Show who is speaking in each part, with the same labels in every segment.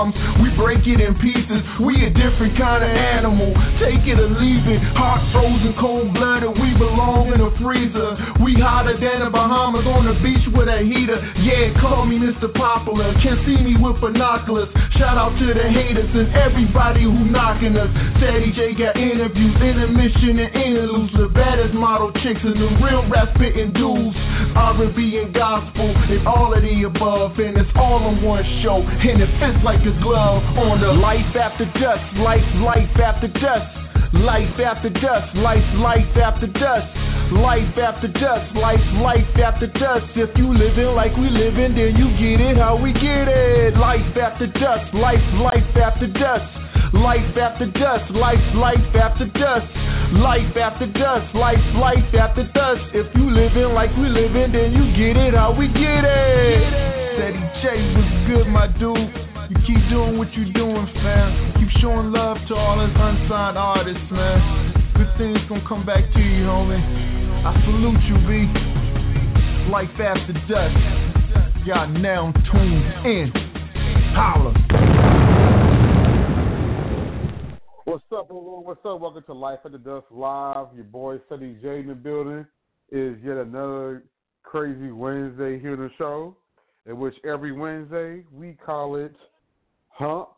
Speaker 1: palms, we break it in pieces. We a different kind of animal. Take it or leave it. Heart frozen, cold blooded. We belong in a freezer. We hotter than the Bahamas on the beach with a heater. Yeah, call me Mr. Popular. Can't see me with binoculars. Shout out to the haters and everybody who knocking us. Ceddy J got interviews, intermission and interludes. The baddest model chicks and the real rap spitting dudes. R&B and gospel and all of the above, and it's all on one show, and it fits like a glove on the life after Dusk, life, life after Dusk. Life after Dusk, life, life after Dusk. Life after Dusk, life, life after Dusk. If you living like we living, then you get it how we get it. Life after Dusk, life, life after Dusk. Life after Dusk, life, life after Dusk. Life after Dusk, life, life after Dusk. If you living like we living, then you get it how we get it. Ceddy J was good, my dude. You keep doing what you doing, fam. Keep showing love to all us unsigned artists, man. Good things gonna come back to you, homie. I salute you, B. Life after Dusk. Y'all now tuned in. Holla.
Speaker 2: What's up, everyone? What's up? Welcome to Life at the Dusk Live. Your boy Sunny J in the building. Is yet another crazy Wednesday here in the show, in which every Wednesday we call it Hump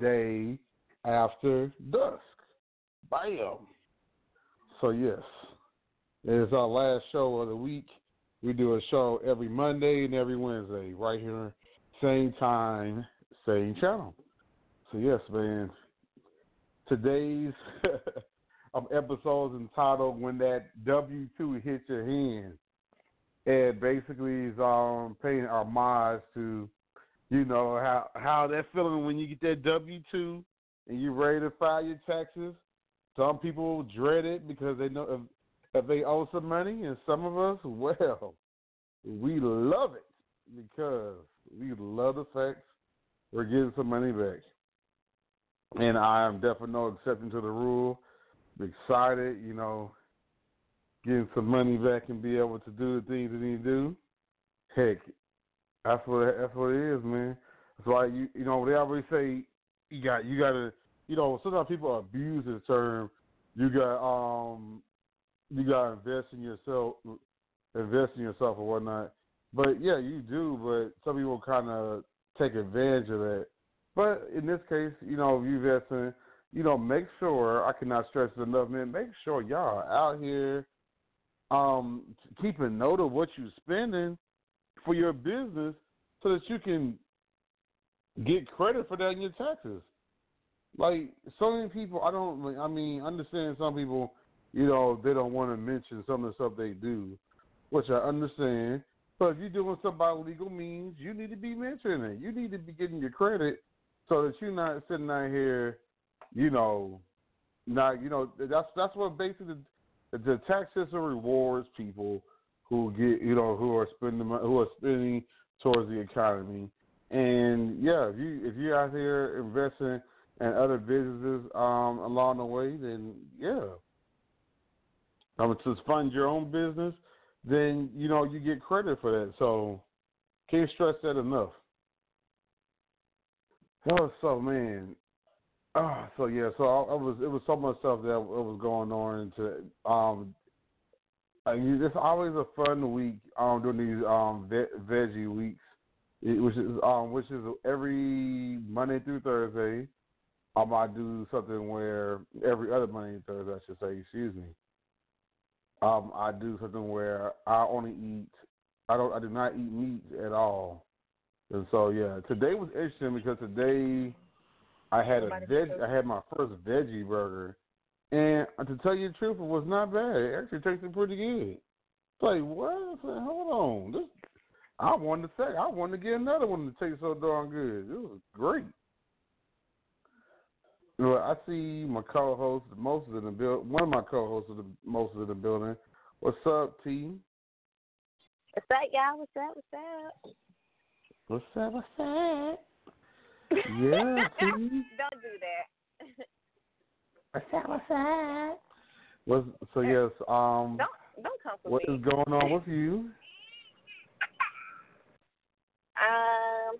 Speaker 2: Day After Dusk. Bam. So yes, it is our last show of the week. We do a show every Monday and every Wednesday, right here, same time, same channel. So yes, man. Today's um, episode is entitled "When That W Two Hits Your Hand," and basically is um paying homage to, you know, how how that feeling when you get that W two and you're ready to file your taxes. Some people dread it because they know if, if they owe some money, and some of us, well, we love it because we love the fact we're getting some money back. And I am definitely no exception to the rule. I'm excited, you know, getting some money back and be able to do the things that need to do. Heck, that's what that's what it is, man. That's why you you know they always say you got you got to you know sometimes people abuse the term. You got um you got to invest in yourself, invest in yourself or whatnot. But yeah, you do. But some people kind of take advantage of that. But in this case, you know, you investing, you know, make sure I cannot stress it enough, man. Make sure y'all are out here, um, keeping note of what you're spending for your business, so that you can get credit for that in your taxes. Like so many people, I don't. I mean, understand some people, you know, they don't want to mention some of the stuff they do, which I understand. But if you're doing something by legal means, you need to be mentioning it. You need to be getting your credit so that you're not sitting out here, you know, not you know that's that's what basically the, the tax system rewards people who get you know who are spending who are spending towards the economy. And yeah, if you if you're out here investing and other businesses um, along the way, then yeah. Um, to fund your own business, then you know you get credit for that. So can't stress that enough. Oh, so man, oh, so yeah, so I, I was it was so much stuff that was going on to um. Uh, it's always a fun week um during these um ve- veggie weeks, which is um which is every Monday through Thursday. Um, I do something where every other Monday and Thursday, I should say, excuse me. Um, I do something where I only eat. I don't. I do not eat meat at all. And so yeah, today was interesting because today I had a veg. I had my first veggie burger, and to tell you the truth, it was not bad. It actually tasted pretty good. It's like what? Said, hold on, this. I wanted to say I wanted to get another one to taste so darn good. It was great. Well, I see my co-host, most of the build. One of my co-hosts, of the most of the building. What's up,
Speaker 3: T? What's up, y'all? What's up? What's up?
Speaker 2: What's up? What's up? Yeah, T.
Speaker 3: Don't do that.
Speaker 2: what's up? What's up? What's, so yes, um.
Speaker 3: Don't don't come for
Speaker 2: What
Speaker 3: me.
Speaker 2: is going on with you?
Speaker 3: Um,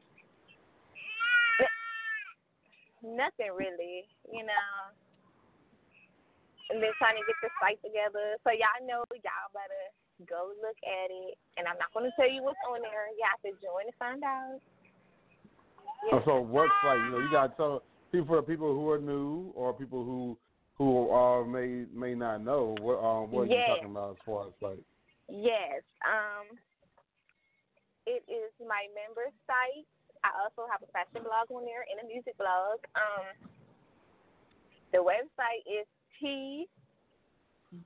Speaker 3: nothing really, you know. And then trying to get the site together. So y'all know y'all better go look at it. And I'm not going to tell you what's on there. You have to join to find out.
Speaker 2: Oh, so what site? You know, you got to tell people for people who are new or people who who uh, may may not know what um what
Speaker 3: Yes.
Speaker 2: you're talking about as far as like.
Speaker 3: Yes. Um, it is my member site. I also have a fashion blog on there and a music blog. Um, the website is t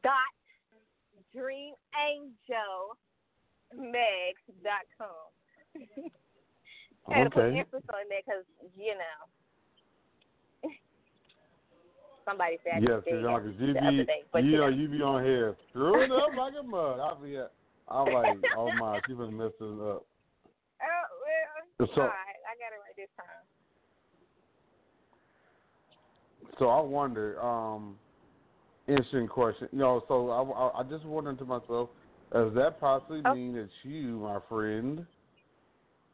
Speaker 3: dot dot com. Had to put emphasis on that because you know somebody said I
Speaker 2: Yes, you 'cause you
Speaker 3: the
Speaker 2: be
Speaker 3: day, but
Speaker 2: you
Speaker 3: you
Speaker 2: know
Speaker 3: know.
Speaker 2: you be on here screwing up like a mud. I be I'm like, oh my, she been messing up.
Speaker 3: Oh well,
Speaker 2: So-
Speaker 3: all right, I got it right this time.
Speaker 2: So I wonder, um, interesting question. No, so I, I, I just wondering to myself, does that possibly
Speaker 3: Oh.
Speaker 2: mean that you, my friend,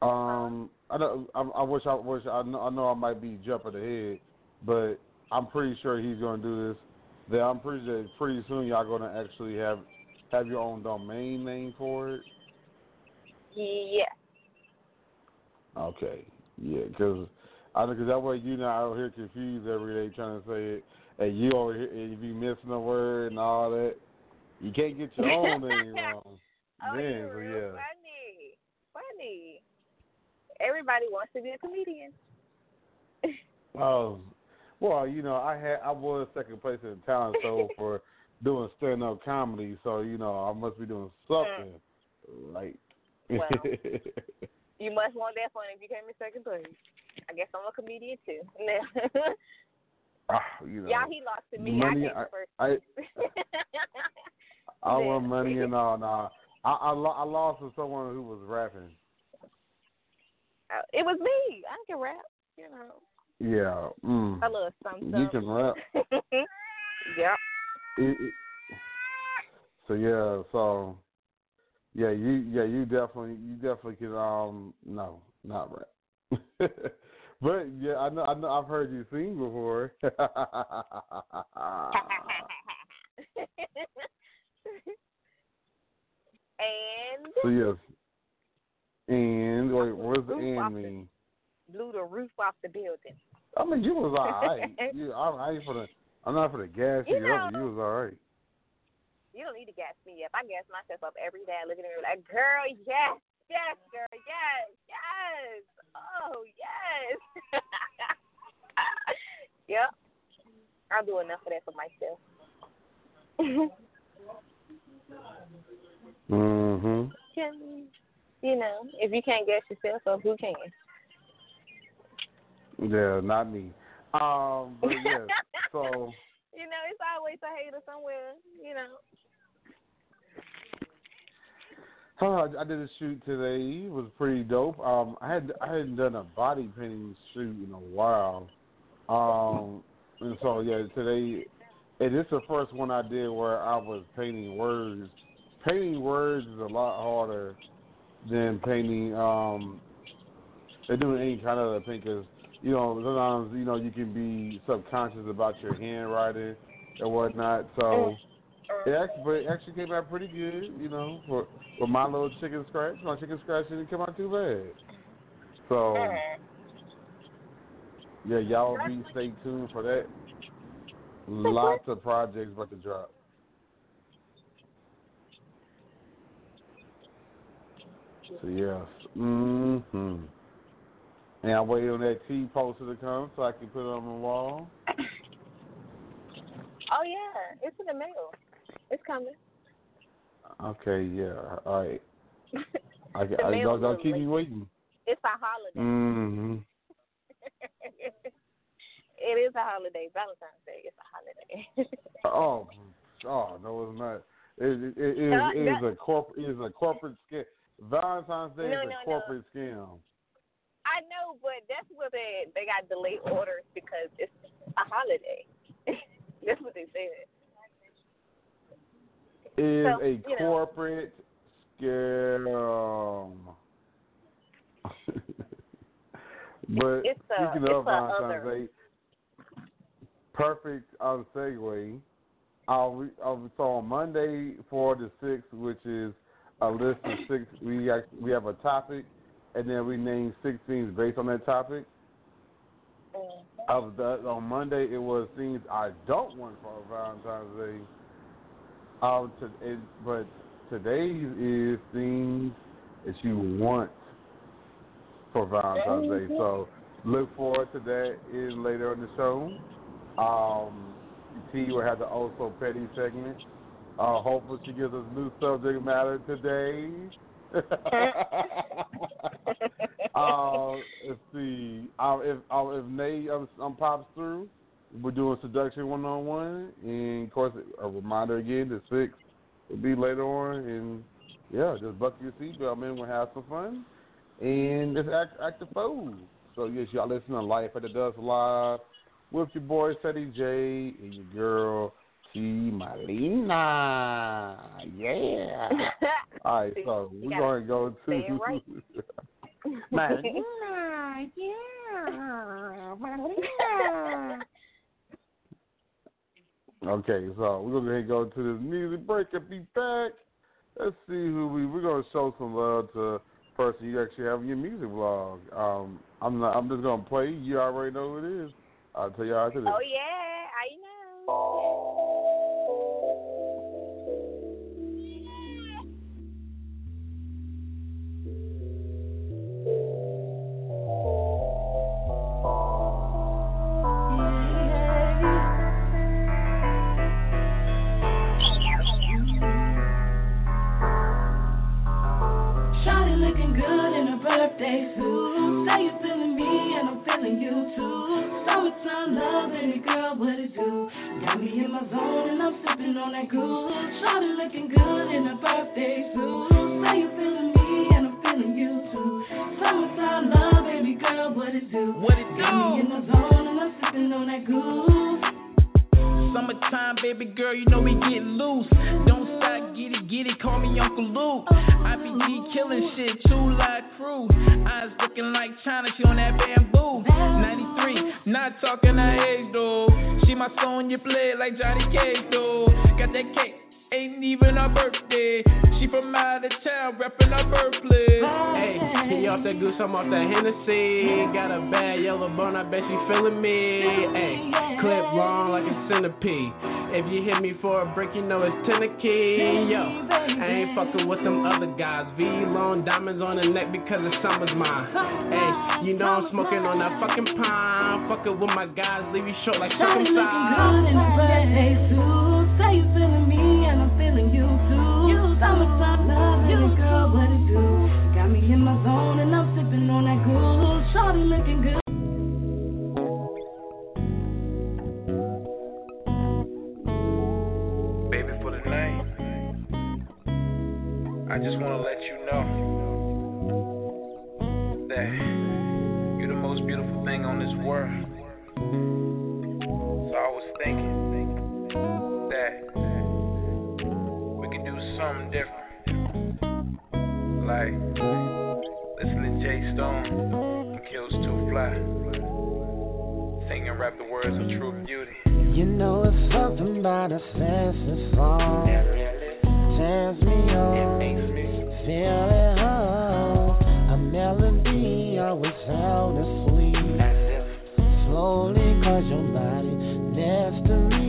Speaker 2: um, I don't, I, I wish I wish I know, I know I might be jumping ahead, but I'm pretty sure he's going to do this. That I'm pretty sure pretty soon y'all going to actually have have your own domain name for it.
Speaker 3: Yeah.
Speaker 2: Okay, yeah, because I because that way you not out here confused every day trying to say it, and you over here and you be missing a word and all that. You can't get your own name wrong.
Speaker 3: Oh,
Speaker 2: then,
Speaker 3: you're real
Speaker 2: yeah.
Speaker 3: funny. Funny. Everybody wants to be a comedian.
Speaker 2: Oh, well, you know, I had I was second place in the talent show for doing stand up comedy, so you know I must be doing something right.
Speaker 3: Mm. Well. You must want that fun if you came in second place. I guess I'm a comedian too.
Speaker 2: Ah, you know,
Speaker 3: yeah, he lost to me.
Speaker 2: money,
Speaker 3: I.
Speaker 2: I
Speaker 3: place.
Speaker 2: I want money and all. Nah, I I, lo- I lost to someone who was rapping.
Speaker 3: Uh, it was me. I can rap. You know,
Speaker 2: Yeah, mm.
Speaker 3: a little something.
Speaker 2: you can rap.
Speaker 3: yep.
Speaker 2: It- it- so yeah, so yeah, you yeah you definitely you definitely can um no not rap, but yeah I know I know I've heard you sing before.
Speaker 3: and
Speaker 2: so yes, and wait, what does the and
Speaker 3: the-
Speaker 2: mean?
Speaker 3: blew the roof off the building.
Speaker 2: I mean you was alright. you I, I ain't for the I'm not for the gas
Speaker 3: You
Speaker 2: you up.
Speaker 3: know-
Speaker 2: You was alright.
Speaker 3: You don't need to gas me up. I gas myself up every day. I look at me like, girl, yes, yes, girl, yes, yes. Oh, yes. yep. I'll do enough of that for myself.
Speaker 2: Mhm.
Speaker 3: you know, if you can't gas yourself up, who can?
Speaker 2: Yeah, not me. Um, but yes. so
Speaker 3: you know, it's always a hater somewhere, you know.
Speaker 2: Oh, I did a shoot today. It was pretty dope. Um, I had I hadn't done a body painting shoot in a while. Um, and so yeah, today, and is the first one I did where I was painting words. Painting words is a lot harder than painting um than doing any kind of thing because you know sometimes you know you can be subconscious about your handwriting and whatnot. So it actually, but it actually came out pretty good. You know, for for my little chicken scratch, my chicken scratch didn't come out too bad. So yeah, y'all be stay tuned for that. Lots of projects about to drop. So yes. Mm Mhm. And I wait on that T poster to come so I can put it on the wall.
Speaker 3: Oh yeah, it's in the mail. Coming.
Speaker 2: Okay, yeah. All right. I, I,
Speaker 3: mail
Speaker 2: y'all, y'all keep me waiting.
Speaker 3: It's a holiday.
Speaker 2: Mhm.
Speaker 3: it is a holiday. Valentine's Day. It's a holiday.
Speaker 2: Oh, oh no, it's not. It, it, it, it, is, it is
Speaker 3: that-
Speaker 2: a corp. It is a corporate scam. Valentine's Day
Speaker 3: No,
Speaker 2: is a
Speaker 3: no, no.
Speaker 2: corporate scam.
Speaker 3: I know, but that's what they they got delayed orders because it's a holiday. that's what they said.
Speaker 2: Is
Speaker 3: So,
Speaker 2: a
Speaker 3: you know.
Speaker 2: corporate scam. but
Speaker 3: It's a-
Speaker 2: speaking
Speaker 3: it's
Speaker 2: of Valentine's. Day, perfect um, segue. Uh, uh, so on Monday for the sixth, which is a list of six, we we have a topic, and then we name six things based on that topic. Of the on Monday, it was things I don't want for Valentine's Day. Um, to, it, but today is things that you want for Valentine's Day. So look forward to that in later in the show. Um, T will have the also petty segment. Uh, hopefully she gives us new subject matter today. uh, let's see. Uh, if uh, if Nayy um, um, pops through, we're doing seduction one on one, and of course a reminder again the sixth will be later on, and yeah, just buckle your seatbelt, man. We'll have some fun, and just act act the fool. So yes, y'all listen to Life at the Dusk Live with your boy Ceddy J and your girl T Malina. Yeah. All right, so we're
Speaker 3: gotta
Speaker 2: gonna go to
Speaker 3: say it right.
Speaker 2: Malina. Yeah, Malina. Okay, so we're gonna go to this music break and be back. Let's see who we we're gonna show some love to person you actually have in your music vlog. Um, I'm not. I'm just gonna play. You already know who it is. I'll tell you after this.
Speaker 3: oh yeah, I know.
Speaker 4: Hennessy. Bad yellow bone, I bet she feeling me. Hey, clip long like a centipede. If you hit me for a break, you know it's ten a key. Yo, I ain't fucking with them other guys. V long diamonds on the neck because the summer's mine. Hey, you know I'm smoking on that fucking pine. Fucking with my guys, leave you short like
Speaker 5: Shawty looking
Speaker 4: circumcised.
Speaker 5: good in her birthday. Say you feeling me and I'm feeling you too. Summertime love, baby girl, what it do? Got me in my zone
Speaker 6: Baby for the name. I just wanna let you know that you're the most beautiful thing on this world.
Speaker 7: So I was thinking that we could do something different. Like listen to Jay Stone fly. Sing and rap the words of true beauty. You know it's something about a sense song. Turns me on.
Speaker 6: It makes me feel at home. A
Speaker 7: melody always fell asleep. Slowly cause your body next to me.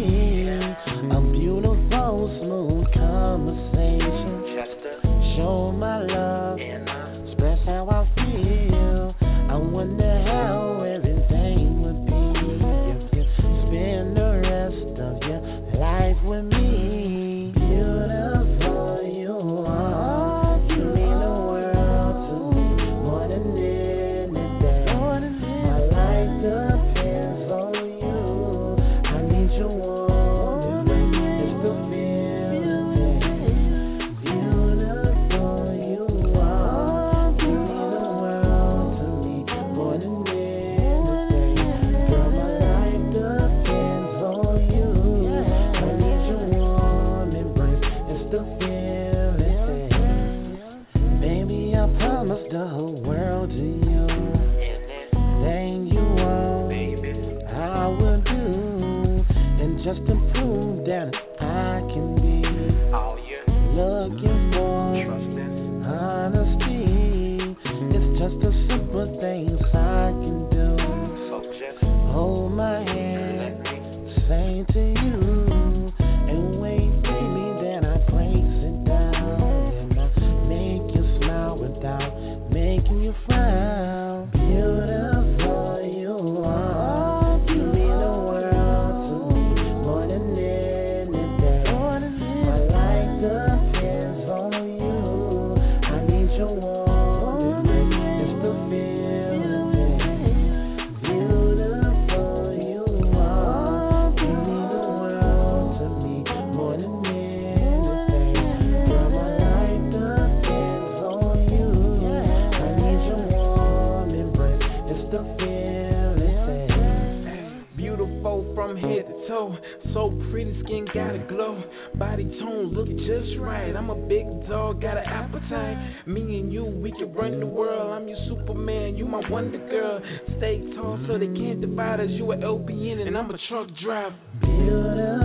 Speaker 2: Truck driver.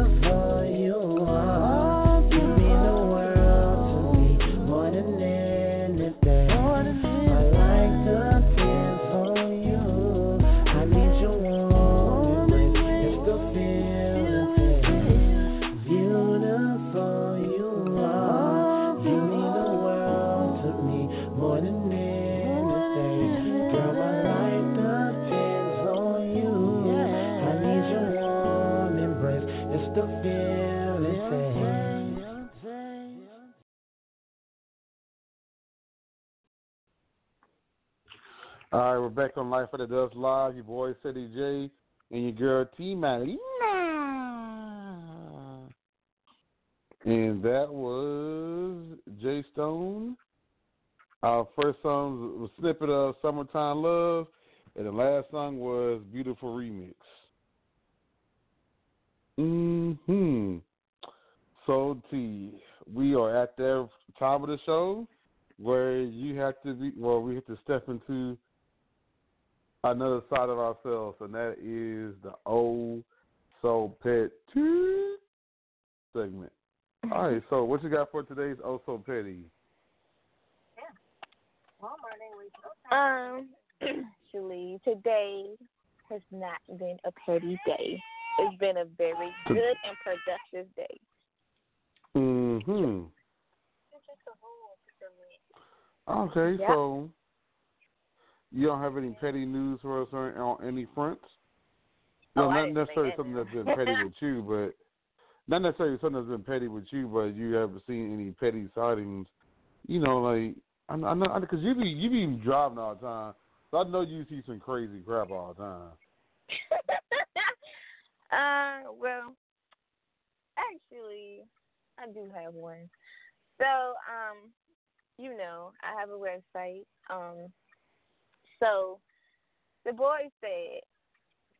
Speaker 2: Back on Life of the Dusk Live. Your boy Ceddy J and your girl T Manny. And that was J Stone. Our first song was a snippet of Summertime Love, and the last song was Beautiful Remix. Hmm. So T, we are at the top of the show where you have to be. Well, we have to step into another side of ourselves, and that is the old so pet two segment. All right, so what you got for today's oh so petty? Yeah.
Speaker 3: Um, actually, today has not been a petty day. It's been a very good and productive day.
Speaker 2: Mm hmm. Okay,
Speaker 3: Yep.
Speaker 2: so you don't have any petty news for us on, on any fronts?
Speaker 3: Oh,
Speaker 2: No,
Speaker 3: I
Speaker 2: not necessarily something that's been petty with you, but not necessarily something that's been petty with you, but you haven't seen any petty sightings. You know, like I, I know because you be you be driving all the time, so I know you see some crazy crap all the time.
Speaker 3: uh, well, actually, I do have one. So, um, you know, I have a website. Um, so the boy said,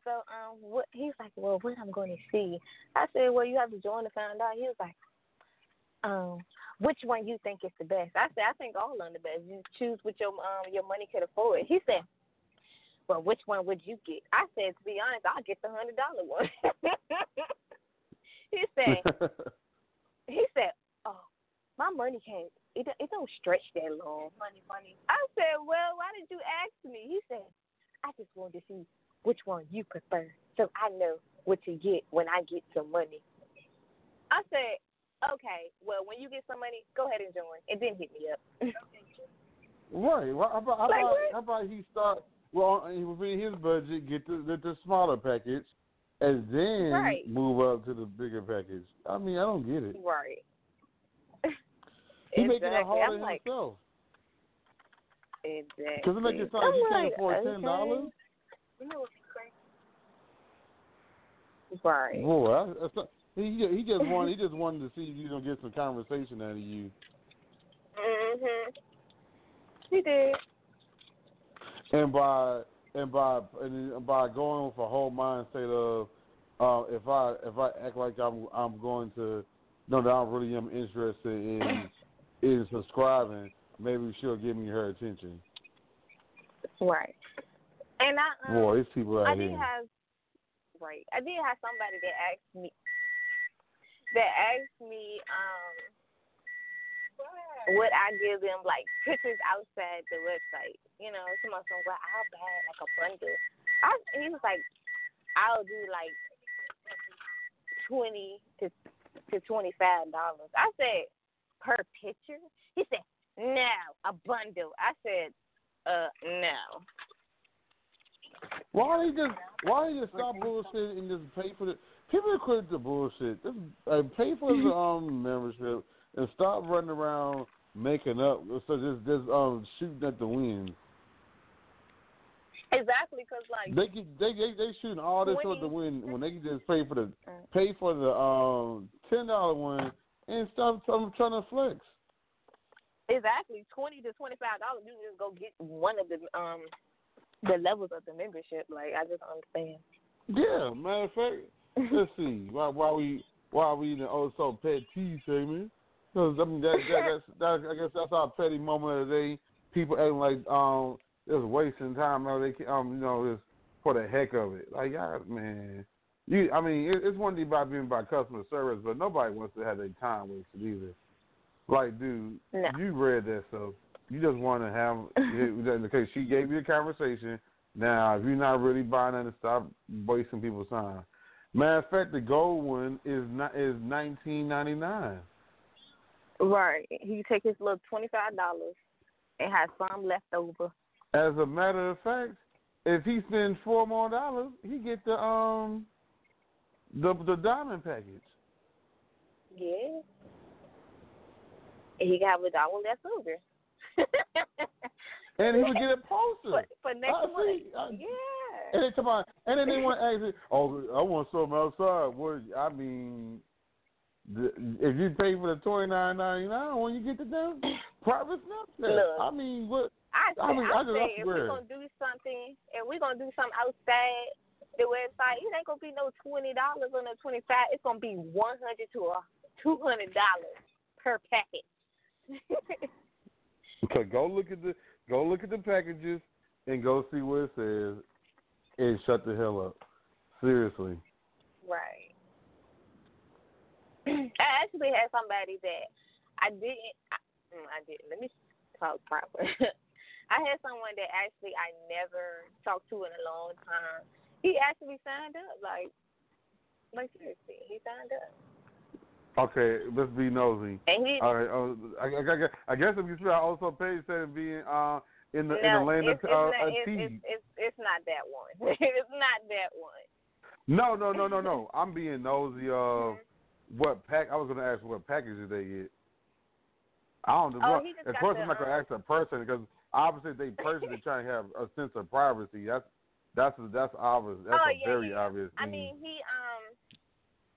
Speaker 3: so um, what he's like, well, what I'm going to see? I said, well, you have to join to find out. He was like, um, which one you think is the best? I said, I think all of them the best. You choose what your um your money could afford. He said, well, which one would you get? I said, to be honest, I'll get the hundred dollar one. he said, he said, oh, my money can't. It it don't stretch that long. Money, money. I said, well, why did you ask me? He said, I just wanted to see which one you prefer, so I know what to get when I get some money. I said, okay, well, when you get some money, go ahead and join, and then hit me up.
Speaker 2: Right. Well, how about how
Speaker 3: Like
Speaker 2: about, how about he start well within his budget, get the the, the smaller package, and then
Speaker 3: Right.
Speaker 2: move up to the bigger package. I mean, I don't get it.
Speaker 3: right.
Speaker 2: He making it
Speaker 3: Exactly.
Speaker 2: hard
Speaker 3: I'm like,
Speaker 2: himself.
Speaker 3: exactly.
Speaker 2: Because it make it sound like
Speaker 3: I'm
Speaker 2: he can't
Speaker 3: like,
Speaker 2: afford ten dollars.
Speaker 3: okay. Right.
Speaker 2: Boy, I, that's not, he he just wanted he just wanted to see if you gonna get some conversation out of you.
Speaker 3: Mhm. He did.
Speaker 2: And by and by and by going with a whole mindset of uh, if I if I act like I'm I'm going to know that I really am interested in in subscribing, maybe she'll give me her attention.
Speaker 3: Right. And I um,
Speaker 2: Boy, these people out
Speaker 3: I did have right. I did have somebody that asked me that asked me um would I give them like pictures outside the website? You know, some of them well I'll buy like a bundle. I he was like I'll do like twenty to to twenty five dollars. I said per picture. He said no, a bundle. I said uh no.
Speaker 2: Why don't you just why don't you just stop bullshit and just pay for the people quit the bullshit. Just uh, pay for the um membership and stop running around making up so just just um shooting at the wind.
Speaker 3: Exactly, cause like
Speaker 2: They keep, they they they shooting all this at the wind when they can just pay for the pay for the um ten dollar one and stop trying trying to flex.
Speaker 3: Exactly, twenty to twenty five dollars. You just go get one of the um the levels of the membership. Like I just understand.
Speaker 2: Yeah, matter of fact, let's see why why we why we the oh so pet tea segment. Because I mean that, that that's that, I guess that's our petty moment of the day. People acting like um just wasting time. Or they um you know just for the heck of it. Like yeah, man. You, I mean, it, it's one thing about being by customer service, but nobody wants to have their time wasted either. Like, dude,
Speaker 3: No.
Speaker 2: you read that stuff. You just want to have okay. She gave you a conversation. Now, if you're not really buying it, stop wasting people's time. Matter of fact, the gold one is not is nineteen ninety nine.
Speaker 3: Right. He take his little twenty five dollars and have some left over.
Speaker 2: As a matter of fact, if he spends four more dollars, he get the um the the diamond package.
Speaker 3: Yeah. And he got a dollar left over.
Speaker 2: And he would get a poster.
Speaker 3: for, for next
Speaker 2: I
Speaker 3: month.
Speaker 2: see. I-
Speaker 3: yeah.
Speaker 2: And then come on, and then they want to ask, "Oh, I want something outside." What I mean, the, if you pay for the twenty nine ninety nine, when you get the damn private Snapchat,
Speaker 3: Look.
Speaker 2: I mean, what?
Speaker 3: I
Speaker 2: I mean,
Speaker 3: I,
Speaker 2: I just- I
Speaker 3: if we're gonna do something, if we're gonna do something outside the website, it ain't gonna be no twenty dollars or no twenty five. It's gonna be one hundred to a two hundred dollars per package.
Speaker 2: Okay, go look at the go look at the packages and go see what it says, and shut the hell up. Seriously.
Speaker 3: right. I actually had somebody that I didn't. I, mm, I didn't. Let me talk proper. I had someone that actually I never talked to in a long time. He actually signed up. Like, like seriously, he signed up.
Speaker 2: Okay, let's be nosy.
Speaker 3: And he
Speaker 2: All right. Oh, I, I, I, guess- if you spell also page instead of being uh in the in the land
Speaker 3: it's,
Speaker 2: of uh,
Speaker 3: not, it's, it's, it's, it's not that one. it's not that one.
Speaker 2: No, no, no, no, no. I'm being nosy of what pack. I was going to ask what packages they get. I don't know.
Speaker 3: Oh,
Speaker 2: of course,
Speaker 3: the,
Speaker 2: I'm not going to
Speaker 3: um,
Speaker 2: ask a person because obviously they personally trying to have a sense of privacy. That's that's that's obvious. That's
Speaker 3: oh
Speaker 2: a
Speaker 3: yeah,
Speaker 2: very
Speaker 3: yeah.
Speaker 2: obvious
Speaker 3: I mean, he um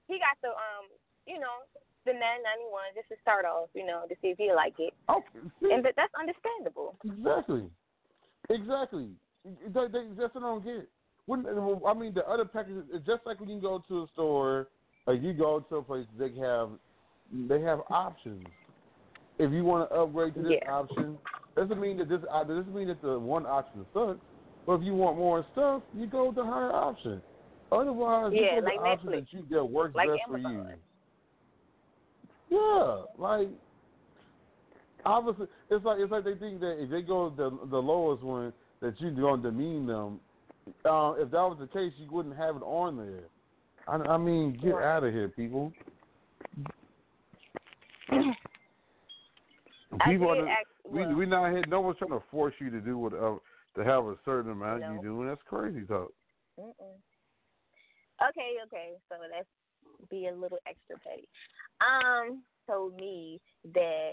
Speaker 3: he got the um you know the nine ninety one just to start off, you know, to see if he like it.
Speaker 2: Okay, see?
Speaker 3: And but that's understandable.
Speaker 2: Exactly. Exactly. They, they, that's what I don't get. When, I mean, the other packages, just like when you go to a store or you go to a place, they have they have options. If you want to upgrade to this
Speaker 3: Yeah.
Speaker 2: option, doesn't mean that this uh, doesn't mean that the one option sucks. But if you want more stuff, you go with the higher option. Otherwise, you
Speaker 3: Yeah,
Speaker 2: go with
Speaker 3: like
Speaker 2: the option that you that works
Speaker 3: Like
Speaker 2: best
Speaker 3: Amazon.
Speaker 2: for you. Yeah, like obviously, it's like it's like they think that if they go the the lowest one, that you're going to demean them. Uh, if that was the case, you wouldn't have it on there. I, I mean, get
Speaker 3: Right.
Speaker 2: out of here, people.
Speaker 3: I
Speaker 2: People,
Speaker 3: did
Speaker 2: are,
Speaker 3: ask-
Speaker 2: we
Speaker 3: well-
Speaker 2: we not here. No one's trying to force you to do what uh, to have a certain amount
Speaker 3: No.
Speaker 2: you do, and that's crazy talk.
Speaker 3: Mm-mm. Okay, okay. So let's be a little extra petty. Um, told me that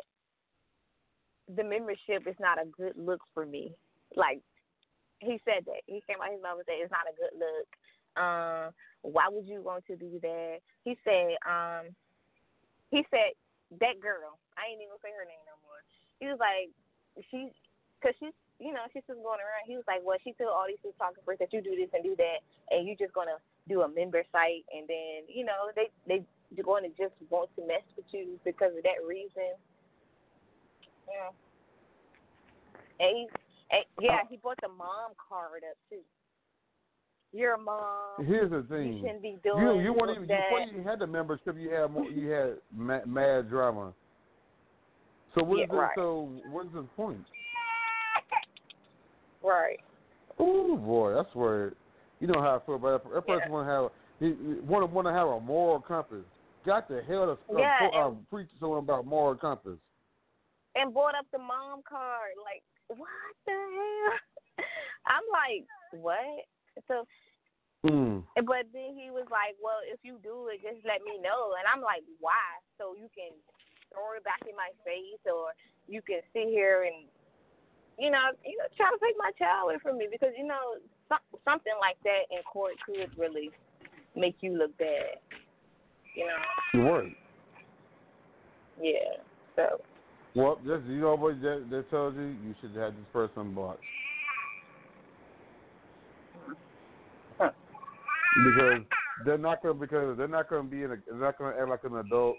Speaker 3: the membership is not a good look for me. Like he said that he came out his mouth and said it's not a good look. Um, why would you want to do that? He said, um, he said that girl. I ain't even gonna say her name no more. He was like, she, cause she's, you know, she's just going around. He was like, well, she told all these photographers that you do this and do that, and you're just gonna do a member site, and then, you know, they they they're going to just want to mess with you because of that reason. Yeah. And he, and yeah, he brought the mom card up too. Your mom.
Speaker 2: Here's the thing.
Speaker 3: You shouldn't be doing
Speaker 2: You you weren't even
Speaker 3: that.
Speaker 2: before you had the membership. You had more, you had mad, mad drama. So what is
Speaker 3: Yeah, right.
Speaker 2: So what is the point?
Speaker 3: Right.
Speaker 2: Oh boy, that's where you know how I feel about that. That person want to have want to want to have a moral compass. Got the hell to uh,
Speaker 3: Yeah,
Speaker 2: uh,
Speaker 3: and-
Speaker 2: preach to someone about moral compass.
Speaker 3: and brought up the mom card. Like, what the hell? I'm like, what? So,
Speaker 2: Mm.
Speaker 3: but then he was like, well, if you do it, just let me know. And I'm like, why? So you can throw it back in my face, or you can sit here and, you know, you know, try to take my child away from me because you know some, something like that in court could really make you look bad. You know?
Speaker 2: You're right.
Speaker 3: Yeah. So.
Speaker 2: Well, just you know what that, that tells you, you should have this person blocked. Because they're not to because they're not to be in a they're not to act like an adult.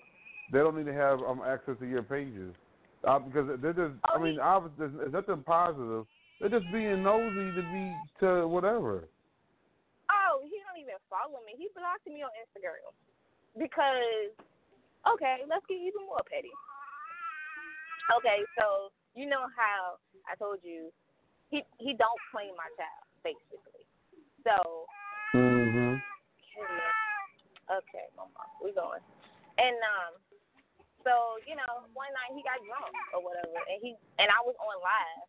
Speaker 2: They don't need to have um access to your pages. Uh, because they're just I mean obviously there's, nothing positive. They're just being nosy to be to whatever.
Speaker 3: Oh, he don't even follow me. He blocked me on Instagram because. Okay, let's get even more petty. Okay, so you know how I told you he he don't claim my child basically. So
Speaker 2: Mm-hmm.
Speaker 3: okay, mama, we going. And um, so you know, one night he got drunk or whatever, and he and I was on live,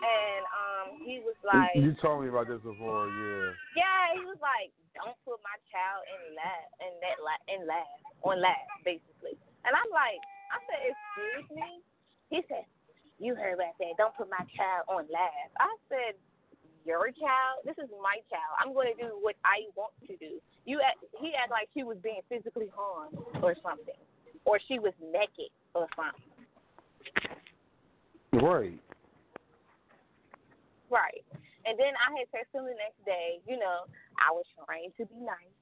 Speaker 3: and um, he was like,
Speaker 2: you told me about this before, yeah.
Speaker 3: Yeah, he was like, "Don't put my child in lab, in that lab, in lab, on lab, basically." And I'm like, I said, "Excuse me?" He said, "You heard what I said. Don't put my child on lab." I said, "Your child? This is my child. I'm going to do what I want to do." You, act, he acted like she was being physically harmed or something, or she was naked or something.
Speaker 2: Right.
Speaker 3: Right. And then I had texted him the next day, you know, I was trying to be nice.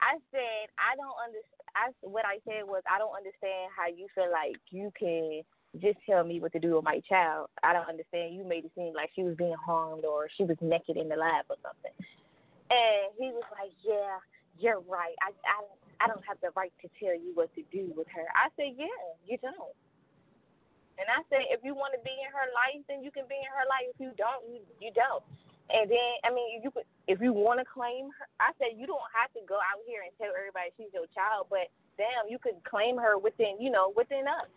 Speaker 3: I said, I don't understand. I, what I said was, I don't understand how you feel like you can just tell me what to do with my child. I don't understand. You made it seem like she was being harmed or she was naked in the lab or something. And he was like, Yeah, you're right. I I I don't have the right to tell you what to do with her. I said, Yeah, you don't. And I said, if you want to be in her life, then you can be in her life. If you don't, you you don't. And then, I mean, you could, if you want to claim her, I said you don't have to go out here and tell everybody she's your child, but damn, you could claim her within, you know, within us.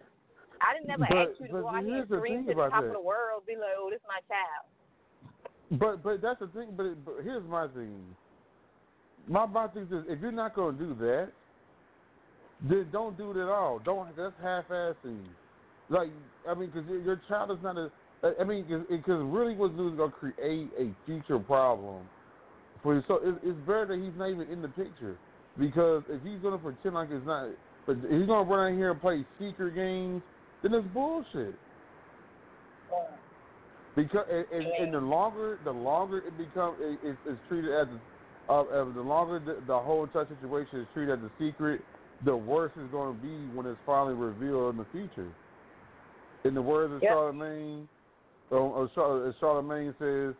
Speaker 3: I didn't never
Speaker 2: But-
Speaker 3: ask you to go out here and scream to the top
Speaker 2: that.
Speaker 3: of the world, be like, oh, this is my child.
Speaker 2: But but that's the thing. But, but here's my thing. My my thing is, if you're not going to do that, then don't do it at all. Don't that's half-assing. Like I mean, because your, child is not a. I mean, because really what's going to create a future problem for you. So it, it's better that he's not even in the picture. Because if he's going to pretend like it's not, but if he's going to run out here and play secret games, then it's bullshit. Because and, and, and the longer the longer it becomes, it, it's, it's treated as a, the longer the, the whole entire situation is treated as a secret, the worse it's going to be when it's finally revealed in the future. In the words of
Speaker 3: Yep.
Speaker 2: Charlemagne, uh, uh, Char- uh, Charlemagne says,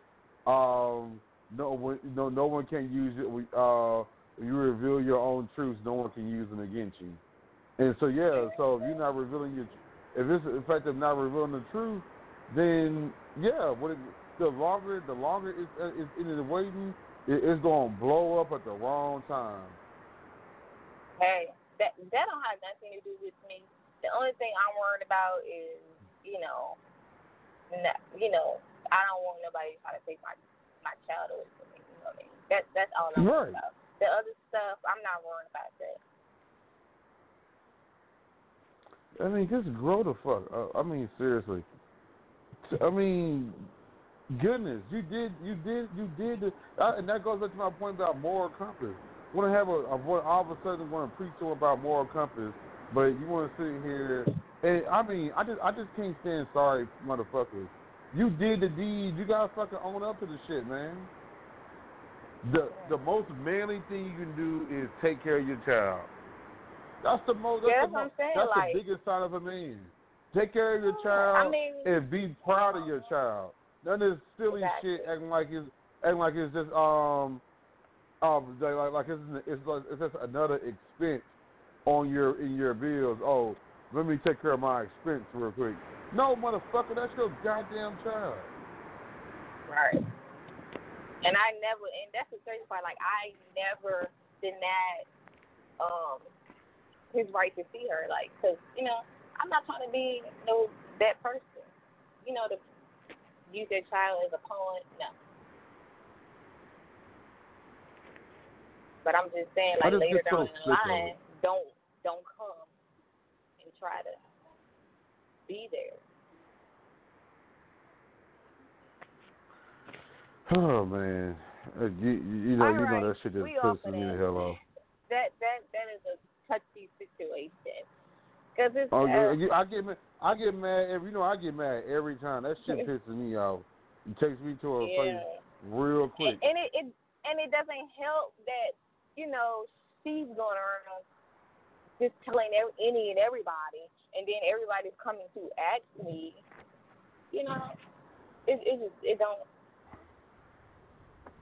Speaker 2: Um, no one, no, no one can use it. We, uh, you reveal your own truths. No one can use them against you. And so, yeah. So if you're not revealing your, if it's the fact of not revealing the truth, then yeah, what it, the longer the longer it's, uh, it's in the waiting, it, it's going to blow up at the wrong time.
Speaker 3: Hey, that that don't have nothing to do with me. The only thing I'm worried about is, you know, n- you know, I don't want nobody trying to take my my child away from me. You know what I mean? That that's all I'm worried about. The other stuff, I'm not worried about that.
Speaker 2: I mean, just grow the fuck. up. I mean, seriously. I mean, goodness, you did, you did, you did, uh, and that goes back to my point about moral compass. Want to have a, a all of a sudden want to preach to about moral compass, but you want to sit here and I mean, I just, I just can't stand sorry motherfuckers. You did the deed. You gotta fucking own up to the shit, man. The the most manly thing you can do is take care of your child. That's the most. That's, the,
Speaker 3: I'm
Speaker 2: most,
Speaker 3: saying,
Speaker 2: that's
Speaker 3: like-
Speaker 2: the biggest sign of a man. Take care of your child
Speaker 3: I mean-
Speaker 2: and be proud of your child. None of this silly
Speaker 3: Exactly.
Speaker 2: shit acting like it's acting like it's just um um like like, it's it's like it's just another expense on your in your bills. Oh, let me take care of my expense real quick. No, motherfucker, that's your goddamn child.
Speaker 3: Right. And I never, and that's the crazy part. Like I never denied um his right to see her. Like, cause you know, I'm not trying to be no that person. You know, to use their child as a pawn. No. But I'm just saying, like later down the line, don't don't come and try to be there.
Speaker 2: Oh man, Uh, you, you know
Speaker 3: All
Speaker 2: you know that shit just
Speaker 3: we
Speaker 2: pisses me the hell off.
Speaker 3: That that that is a touchy situation. Cause it's
Speaker 2: Oh,
Speaker 3: uh,
Speaker 2: yeah, you- I get mad. I get mad every. You know, I get mad every time. That shit pisses me off. It takes me to a place real quick.
Speaker 3: And, and it, it and it doesn't help that you know she's going around just telling any and everybody, and then everybody's coming to ask me. You know, it it just it don't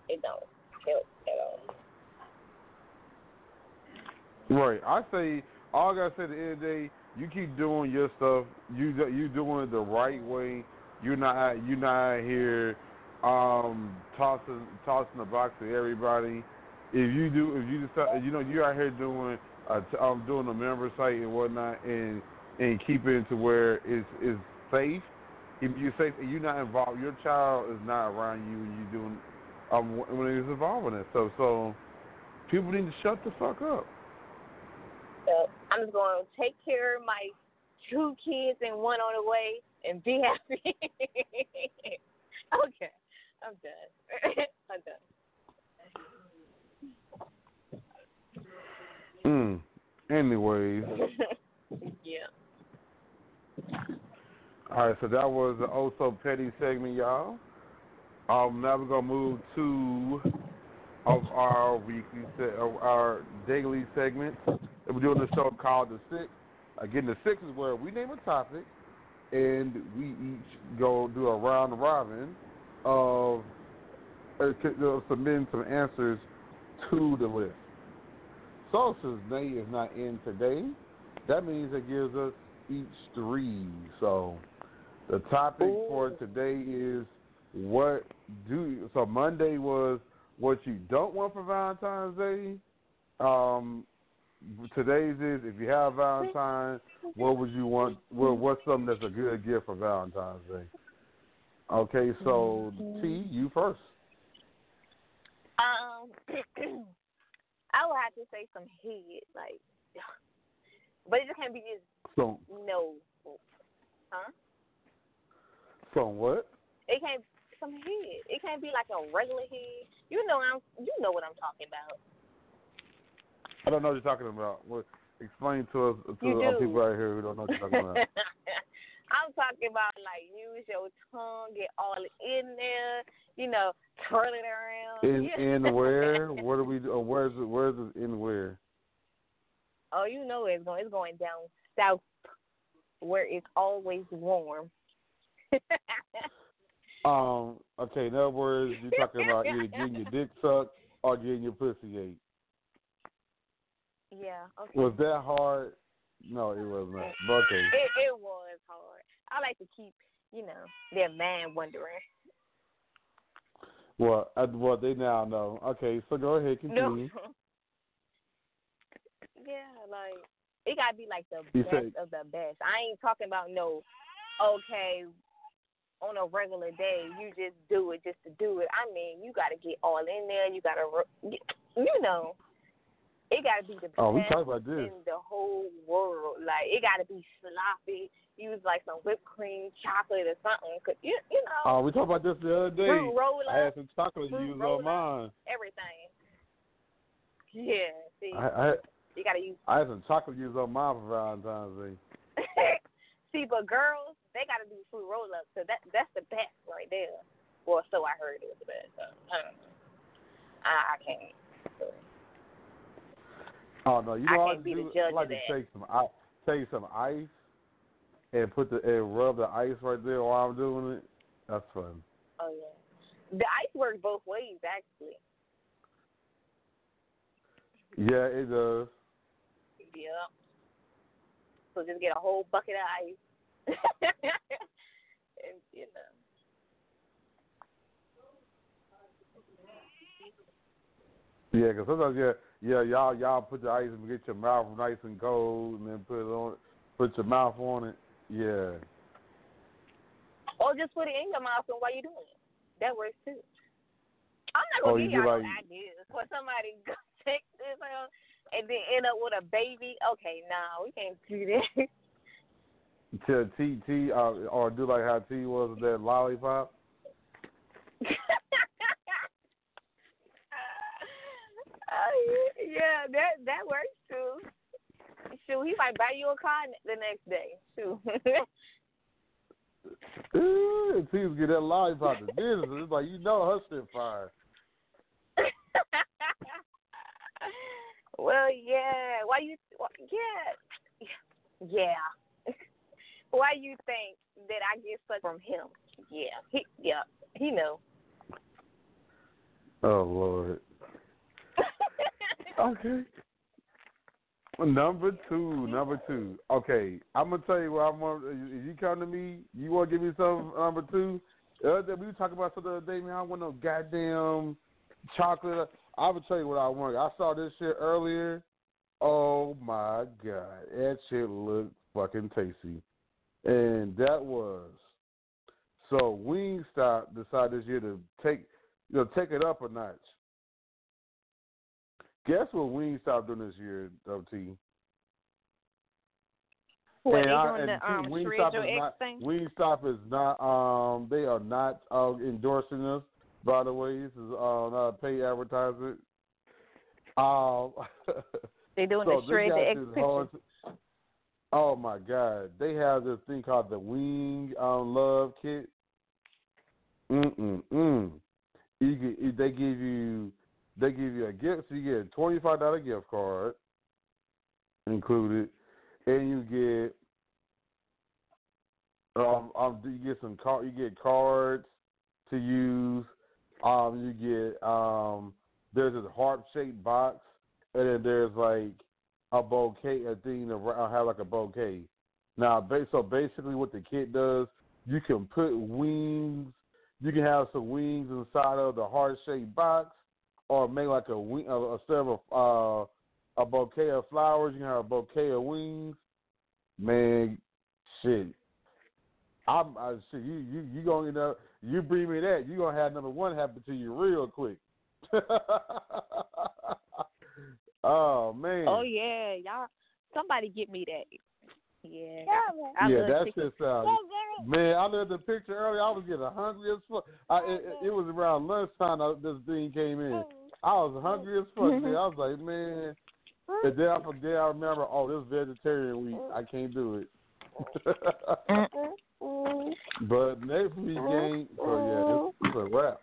Speaker 3: it don't help at all.
Speaker 2: Right. I say all I gotta say at the end of the day, you keep doing your stuff. You you doing it the right way. You're not you're not here um tossing tossing the box to everybody. If you do if you decide you know you're out here doing um doing a member site and whatnot and and keep it to where it's is safe. If you're you're not involved, your child is not around you when you're doing um when it's involved in it. So so people need to shut the fuck up.
Speaker 3: So I'm just going to take care of my two kids and one on the way and be happy. okay, I'm done. I'm done.
Speaker 2: Mm. Anyways,
Speaker 3: yeah.
Speaker 2: all right. So that was the oh so petty segment, y'all. Um, now we're gonna move to of our weekly se- of our daily segments. And we're doing a show called the Six. Again, the Six is where we name a topic, and we each go do a round robin of uh, submitting some answers to the list. So since is not in today, that means it gives us each three. So the topic for today is what do you, so Monday was what you don't want for Valentine's Day. Um today's is if you have Valentine's, what would you want what what's something that's a good gift for Valentine's Day? Okay, so T, you first.
Speaker 3: Um, I would have to say some head, like, but it just can't be just
Speaker 2: So
Speaker 3: no, huh?
Speaker 2: so what?
Speaker 3: It can't some head. It can't be like a regular head. You know I'm. You know what I'm talking about.
Speaker 2: I don't know what you're talking about. What explain to us to our people out here who don't know what you're talking about.
Speaker 3: I'm talking about like use your tongue, get all in there, you know, twirl it around.
Speaker 2: In in where? What do we do? uh, Where's it? Where's it? In where?
Speaker 3: Oh, you know it's going. It's going down south, where it's always warm.
Speaker 2: Um. Okay. In other words, you're talking about either getting your dick sucked or getting your pussy ate.
Speaker 3: Yeah. Okay.
Speaker 2: Was that hard? No, it was not. But okay.
Speaker 3: It it was hard. I like to keep, you know, their man wondering.
Speaker 2: Well, uh, well, they now know. Okay, so go ahead, continue. No.
Speaker 3: yeah, like it gotta be like the
Speaker 2: You
Speaker 3: best
Speaker 2: say-
Speaker 3: of the best. I ain't talking about no. Okay, on a regular day, you just do it just to do it. I mean, you gotta get all in there. You gotta, you know, it gotta be the
Speaker 2: Oh, we
Speaker 3: best
Speaker 2: talked about this.
Speaker 3: in the whole world. Like it gotta be sloppy. Use like some whipped cream, chocolate, or something. Cause you, you know,
Speaker 2: Oh, we talked about this the other day.
Speaker 3: Fruit roll
Speaker 2: I had
Speaker 3: up,
Speaker 2: some chocolate
Speaker 3: fruit
Speaker 2: used on mine.
Speaker 3: everything. Yeah, see,
Speaker 2: I, I
Speaker 3: you gotta use
Speaker 2: I had some chocolate used on mine for Valentine's Day.
Speaker 3: See, but girls, they got to do fruit roll ups. So that that's the best right there. Well, so I heard it was the best. So, I don't know. I, I can't.
Speaker 2: Oh no, you
Speaker 3: I
Speaker 2: know I
Speaker 3: be the
Speaker 2: do?
Speaker 3: judge
Speaker 2: I like to
Speaker 3: that.
Speaker 2: take some ice, take some ice, and put the and rub the ice right there while I'm doing it. That's fun.
Speaker 3: Oh yeah, the ice works both ways actually.
Speaker 2: Yeah, it does.
Speaker 3: Yeah. So just get a whole bucket of ice. and you know.
Speaker 2: Yeah, 'cause sometimes yeah, yeah, y'all y'all put the ice and get your mouth nice and cold, and then put it on, put your mouth on it. Yeah.
Speaker 3: Or just put it in your mouth and while you're doing it. That works too. I'm not gonna
Speaker 2: Oh,
Speaker 3: give y'all no
Speaker 2: like-
Speaker 3: ideas for somebody to this out and then end up with a baby. Okay, nah, we can't do that.
Speaker 2: To T T uh, or do like how T was with that lollipop.
Speaker 3: Yeah, that that works too. Shoot, he might buy you a car the next day. Shoot.
Speaker 2: Ooh, T was get that lollipop to business. It's like you know her shit fire.
Speaker 3: well, yeah. Why you? Yeah, yeah. Why you think that I get such from him? Yeah, he, yeah, he know.
Speaker 2: Oh Lord. Okay. Number two, number two. Okay, I'm gonna tell you what I'm. If you come to me, you want to give me some number two. The other day we were talking about something the other day, man. I want no goddamn chocolate. I will tell you what I want. I saw this shit earlier. Oh my god, that shit looked fucking tasty, and that was so Wingstop decided this year to take you know take it up a notch. Guess what Wingstop doing this year, though, T?
Speaker 3: What, they
Speaker 2: I-
Speaker 3: doing the, um,
Speaker 2: Wingstop is not,
Speaker 3: thing?
Speaker 2: Wingstop is not. Um, they are not uh, endorsing us. By the way, this is uh, not a paid advertisement. Um,
Speaker 3: They doing
Speaker 2: so
Speaker 3: the Shred
Speaker 2: got
Speaker 3: Your Ex
Speaker 2: this
Speaker 3: picture.
Speaker 2: whole- Oh my God! They have this thing called the Wing um, Love Kit. Mm mm mm. You get, they give you they give you a gift. So you get a twenty five dollar gift card included, and you get um, um you get some car you get cards to use. Um, you get um there's this heart shaped box, and then there's like a bouquet, a thing ra- have like a bouquet. Now, so basically, what the kit does, you can put wings. You can have some wings inside of the heart shaped box, or make like a wing, a, a set of uh, a bouquet of flowers. You can have a bouquet of wings. Man, shit. I'm I, shit. You you you gonna end up. You bring me that, you gonna have number one happen to you real quick. oh man.
Speaker 3: Oh yeah, y'all. Somebody get me that. Yeah. I
Speaker 2: yeah,
Speaker 3: love
Speaker 2: that
Speaker 3: chicken.
Speaker 2: shit sounds. Man, I looked at the picture earlier. I was getting hungry as fuck. I, it, it- it was around lunchtime uh, this thing came in. I was hungry as fuck. Man. I was like, man. And then I forget. I remember. Oh, this vegetarian week. I can't do it. but next week game. So yeah, it's, it's a wrap.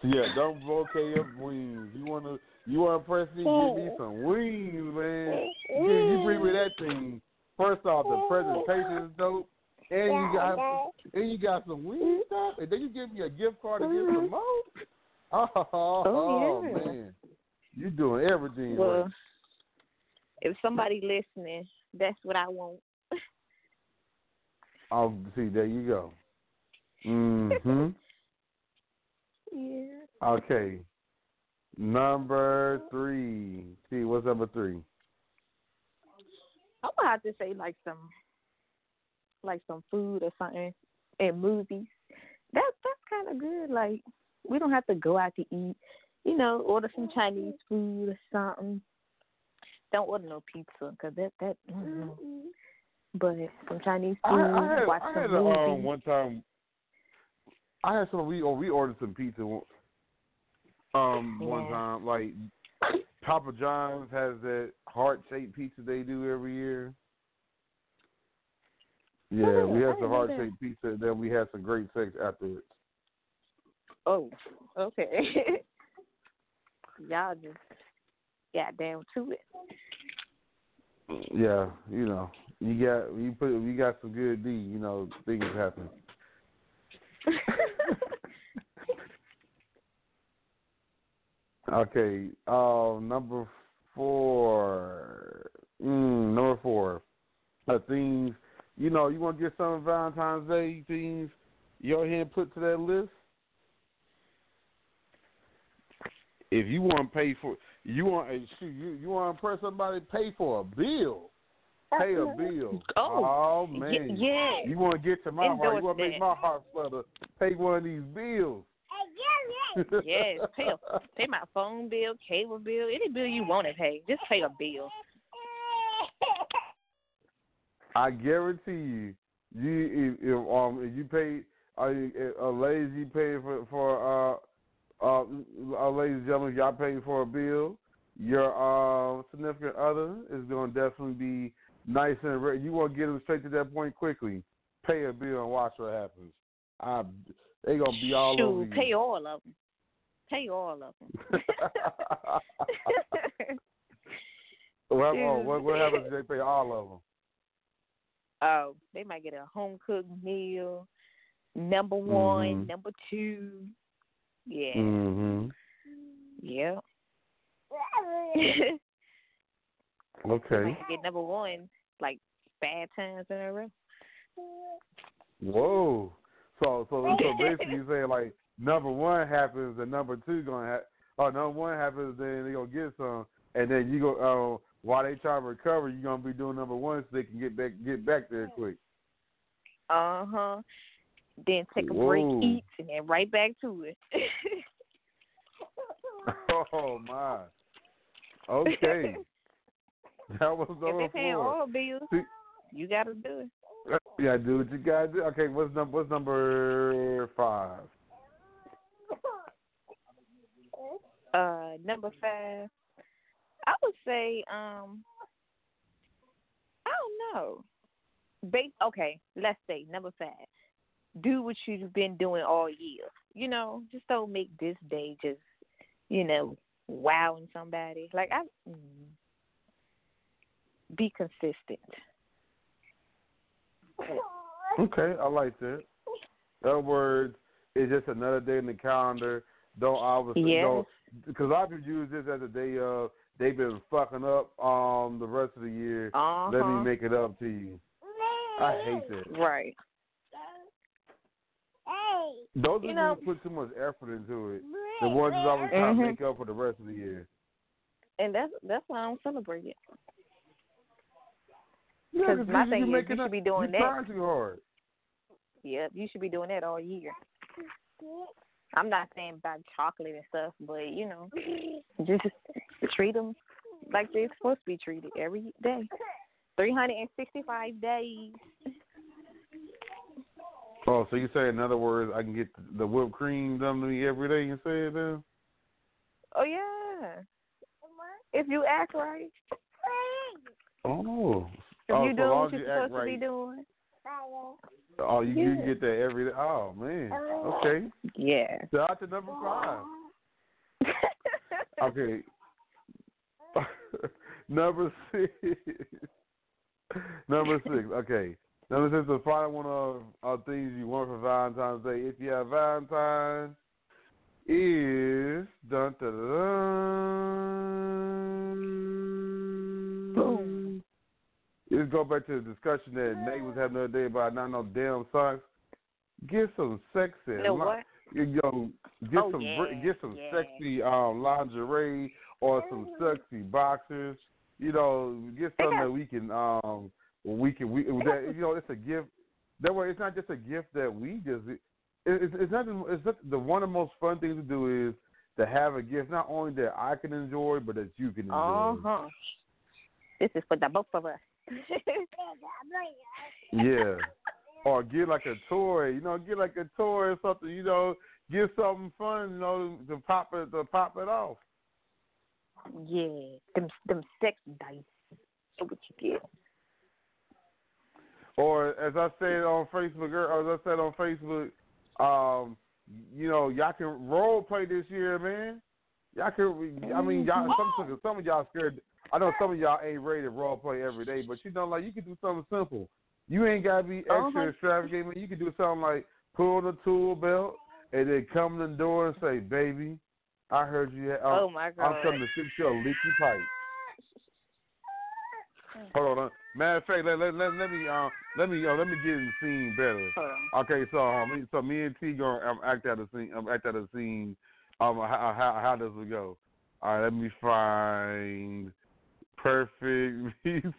Speaker 2: So yeah, don't bouquet up wings. You wanna you wanna press me? Give me some wings, man. You, bring me that thing. First off, the presentation is dope. And you got and you got some weed mm-hmm. stuff, and then you give me a gift card to get some more. Oh,
Speaker 3: Oh, yeah.
Speaker 2: man, you're doing everything
Speaker 3: Well,
Speaker 2: right.
Speaker 3: if somebody listening, that's what I want.
Speaker 2: Oh, see, there you go. Mm-hmm.
Speaker 3: Yeah.
Speaker 2: Okay. Number uh-huh. three. See, what's number three?
Speaker 3: I'm gonna have to say like some, like some food or something, and movies. That that's kind of good. Like we don't have to go out to eat. You know, order some Chinese food or something. Don't order no pizza because that that. mm But some Chinese
Speaker 2: I,
Speaker 3: food,
Speaker 2: I had,
Speaker 3: watch
Speaker 2: I
Speaker 3: some
Speaker 2: had a, um, one time. I had some. We or we ordered some pizza. Um, one time, like Papa John's has that heart shaped pizza they do every year. Yeah,
Speaker 3: Oh,
Speaker 2: we had
Speaker 3: didn't
Speaker 2: some heart shaped pizza. and Then we had some great sex afterwards.
Speaker 3: Oh, okay. Y'all just got down to it.
Speaker 2: Yeah, you know, you got you put you got some good D. You know, things happen. Okay, uh, number four. Mm, number four. Uh, things, you know, you want to get some Valentine's Day things you go ahead put to that list? If you want to pay for, you want, eh, shoot, you, you want to impress somebody, pay for a bill. Pay a bill.
Speaker 3: Oh,
Speaker 2: man.
Speaker 3: yeah.
Speaker 2: You want to get to my heart. You want to make my heart flutter. Pay one of these bills.
Speaker 3: yes, pay a, pay my phone bill, cable bill, any bill you want to pay. Just pay a bill.
Speaker 2: I guarantee you, you if, if um if you pay uh, a ladies you pay for for uh uh uh ladies and gentlemen y'all paying for a bill, your uh significant other is going to definitely be nice and re- you want to get them straight to that point quickly. Pay a bill and watch what happens. I they gonna be all
Speaker 3: Shoot,
Speaker 2: over you.
Speaker 3: pay all of them. Pay all of them.
Speaker 2: what, oh, what what happens if they pay all of them?
Speaker 3: Oh, they might get a home cooked meal, number one,
Speaker 2: Mhm.
Speaker 3: number two. Yeah,
Speaker 2: Mm-hmm.
Speaker 3: yeah.
Speaker 2: Okay.
Speaker 3: Might get number one like five times in a row.
Speaker 2: Whoa. So so so basically you saying like number one happens and number two gonna have oh number one happens then they gonna get some and then you go uh while they try to recover you're gonna be doing number one so they can get back get back there quick.
Speaker 3: Uh huh. Then take a
Speaker 2: Whoa.
Speaker 3: break, eat, and then right back to it.
Speaker 2: Oh my. Okay. That was
Speaker 3: if
Speaker 2: number
Speaker 3: they paying
Speaker 2: four.
Speaker 3: all bills,
Speaker 2: See-
Speaker 3: you gotta do it.
Speaker 2: Yeah, do what you gotta do. Okay, what's number what's number five?
Speaker 3: Uh, number five, I would say, um, I don't know. Base, okay, let's say number five. Do what you've been doing all year. You know, just don't make this day just, you know, wowing somebody. Like I, mm, be consistent.
Speaker 2: Okay, I like that. In other words, it's just another day in the calendar. Don't obviously
Speaker 3: Yes.
Speaker 2: don't because of people use this as a day of they've been fucking up um the rest of the year.
Speaker 3: Uh
Speaker 2: Let me make it up to you. I hate that.
Speaker 3: Right.
Speaker 2: Those
Speaker 3: You know-
Speaker 2: put too much effort into it, the ones that's always trying to
Speaker 3: Mhm.
Speaker 2: make up for the rest of the year.
Speaker 3: And that's that's why I don't celebrate it.
Speaker 2: Yeah,
Speaker 3: 'Cause my thing is you
Speaker 2: up-
Speaker 3: should be doing that.
Speaker 2: trying too hard.
Speaker 3: Yep, you should be doing that all year. I'm not saying buy chocolate and stuff, but you know, just treat them like they're supposed to be treated every day. 365 days.
Speaker 2: Oh, so you say in other words, I can get the whipped cream done to me every day and say it then?
Speaker 3: Oh yeah. If you act right,
Speaker 2: Oh.
Speaker 3: if
Speaker 2: oh,
Speaker 3: you
Speaker 2: so
Speaker 3: do what you're
Speaker 2: you
Speaker 3: supposed to be doing.
Speaker 2: Oh, you, you get that every day. Oh man. Okay.
Speaker 3: Yeah.
Speaker 2: Shout out to number five. Okay. Number six. number six. Okay. Number six is the final one of, of things you want for Valentine's Day. If you have Valentine, is dun dun dun.
Speaker 3: Boom.
Speaker 2: Let's go back to the discussion that Nayy was having the other day about not no damn socks. Get some sexy,
Speaker 3: No
Speaker 2: li-
Speaker 3: what?
Speaker 2: you know, get
Speaker 3: Oh,
Speaker 2: some
Speaker 3: yeah,
Speaker 2: get some
Speaker 3: yeah.
Speaker 2: sexy um lingerie or some sexy boxers. You know, get something that we can um we can we that you know it's a gift. That way, it's not just a gift that we just. It, it's it's not it's not the one of the most fun things to do is to have a gift not only that I can enjoy but that you can enjoy.
Speaker 3: Uh huh. This is for the both of us.
Speaker 2: Yeah. Or get like a toy, you know, get like a toy or something, you know, get something fun, you know, to pop it to pop it off.
Speaker 3: Yeah, them them sex dice. So what you get?
Speaker 2: Or as I said on Facebook, or as I said on Facebook, um, you know, y'all can role play this year, man. Y'all can. I mean, y'all. Some some of y'all scared. I know some of y'all ain't ready to role play every day, but you know, like you can do something simple. You ain't gotta be extra
Speaker 3: Uh-huh.
Speaker 2: extravagant. Man. You can do something like pull the tool belt and then come to the door and say, "Baby, I heard you. Had,
Speaker 3: Oh, my god!
Speaker 2: I'm coming to fix your leaky pipe." Hold on. Matter of fact, let let let, let me uh let me uh, let me get in the scene better.
Speaker 3: Hold on.
Speaker 2: Okay, so um, me- so me and T gonna um, act out a scene. Um, act out a scene. Um, how how how does it go? All right, let me find perfect music.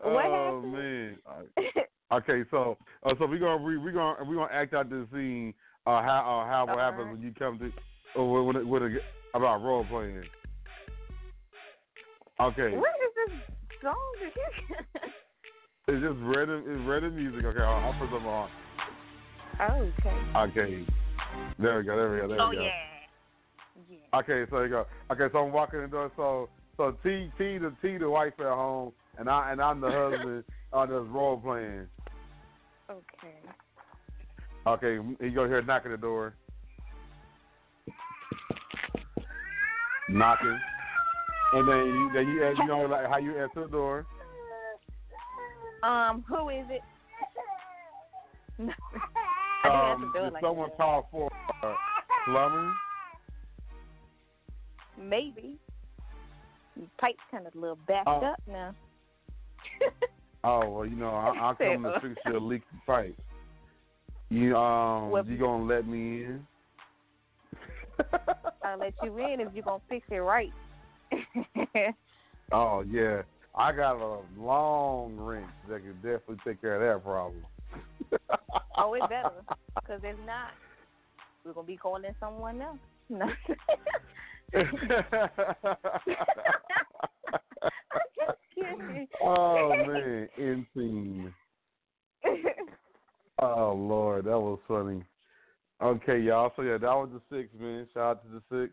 Speaker 3: What
Speaker 2: oh
Speaker 3: happened?
Speaker 2: man. All right. Okay, so uh, so we gonna we we gonna we gonna act out this scene. Uh, how uh, how what happens
Speaker 3: Alright.
Speaker 2: when you come to uh, with with, with a, about role playing. Okay.
Speaker 3: What is this song that you?
Speaker 2: It's just random. It's random music. Okay, I'll, I'll put some on.
Speaker 3: oh, okay.
Speaker 2: Okay, there we go. There we go. There
Speaker 3: oh
Speaker 2: we go.
Speaker 3: yeah. Yeah.
Speaker 2: Okay, so you go. Okay, so I'm walking in the door. So so T T the T the wife at home, and I and I'm the husband on this role playing.
Speaker 3: Okay.
Speaker 2: Okay, you go here knocking the door. Knocking. And then you, then you, you know, like how you answer the door.
Speaker 3: Um, who is it?
Speaker 2: Um, did
Speaker 3: like
Speaker 2: someone
Speaker 3: that.
Speaker 2: call for uh, plumbing?
Speaker 3: Maybe. Your pipe's kind of a little backed
Speaker 2: Oh.
Speaker 3: up now.
Speaker 2: Oh well, you know, I, I'll come to fix your leaky pipe. You um,
Speaker 3: Well-
Speaker 2: you gonna let me in?
Speaker 3: I'll let you in if you're gonna fix it right.
Speaker 2: Oh yeah, I got a long wrench that can definitely take care of that problem.
Speaker 3: oh, it better, because if not, we're gonna be calling someone else. No. I'm just kidding.
Speaker 2: oh man, insane. Oh Lord, that was funny. Okay, y'all. So yeah, that was the six man. Shout out to the six.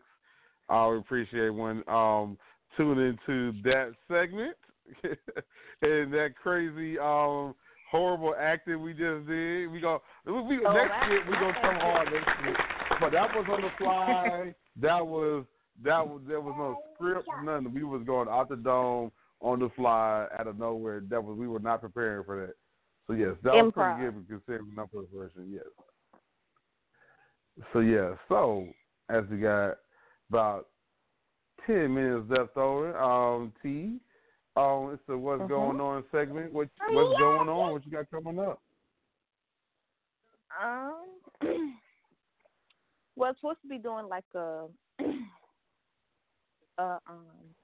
Speaker 2: I would appreciate when um tuning into that segment and that crazy um horrible acting we just did. We go we, we
Speaker 3: Oh,
Speaker 2: next
Speaker 3: I-
Speaker 2: week we gonna come hard next week. But that was on the fly. that was that was there was no script, nothing. We was going out the dome on the fly out of nowhere. That was we were not preparing for that. So yes, that was pretty good considering no preparation. Yes. So yeah, so as we got about ten minutes left over, um, T, um, it's the what's
Speaker 3: Mhm.
Speaker 2: going on segment. What what's going on? What you got coming up?
Speaker 3: Um, well, supposed to be doing like a, uh, um,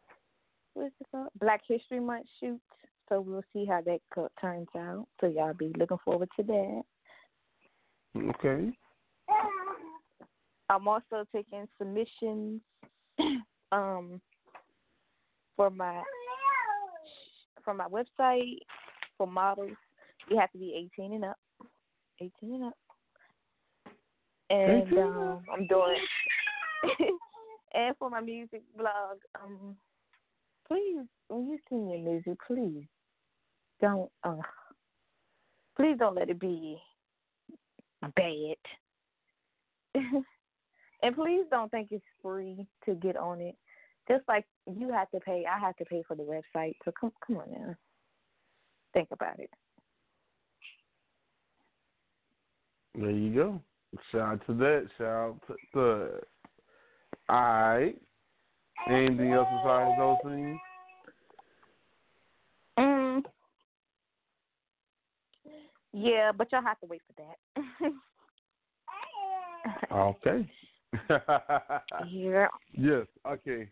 Speaker 3: what is it called? Black History Month shoot. So we'll see how that turns out. So y'all be looking forward to that.
Speaker 2: Okay.
Speaker 3: I'm also taking submissions, um, for my for my website for models. You have to be 18 and up. 18 and up. And um, I'm doing. and for my music blog, um, please when you sing your music, please don't uh, please don't let it be bad. and please don't think it's free to get on it. Just like you have to pay, I have to pay for the website. So come come on now. Think about it.
Speaker 2: There you go. Shout out to that. Shout out to the. All right. Anything else besides those things?
Speaker 3: Mm. Yeah, but you'll have to wait for that.
Speaker 2: Okay.
Speaker 3: yeah.
Speaker 2: Yes. Okay.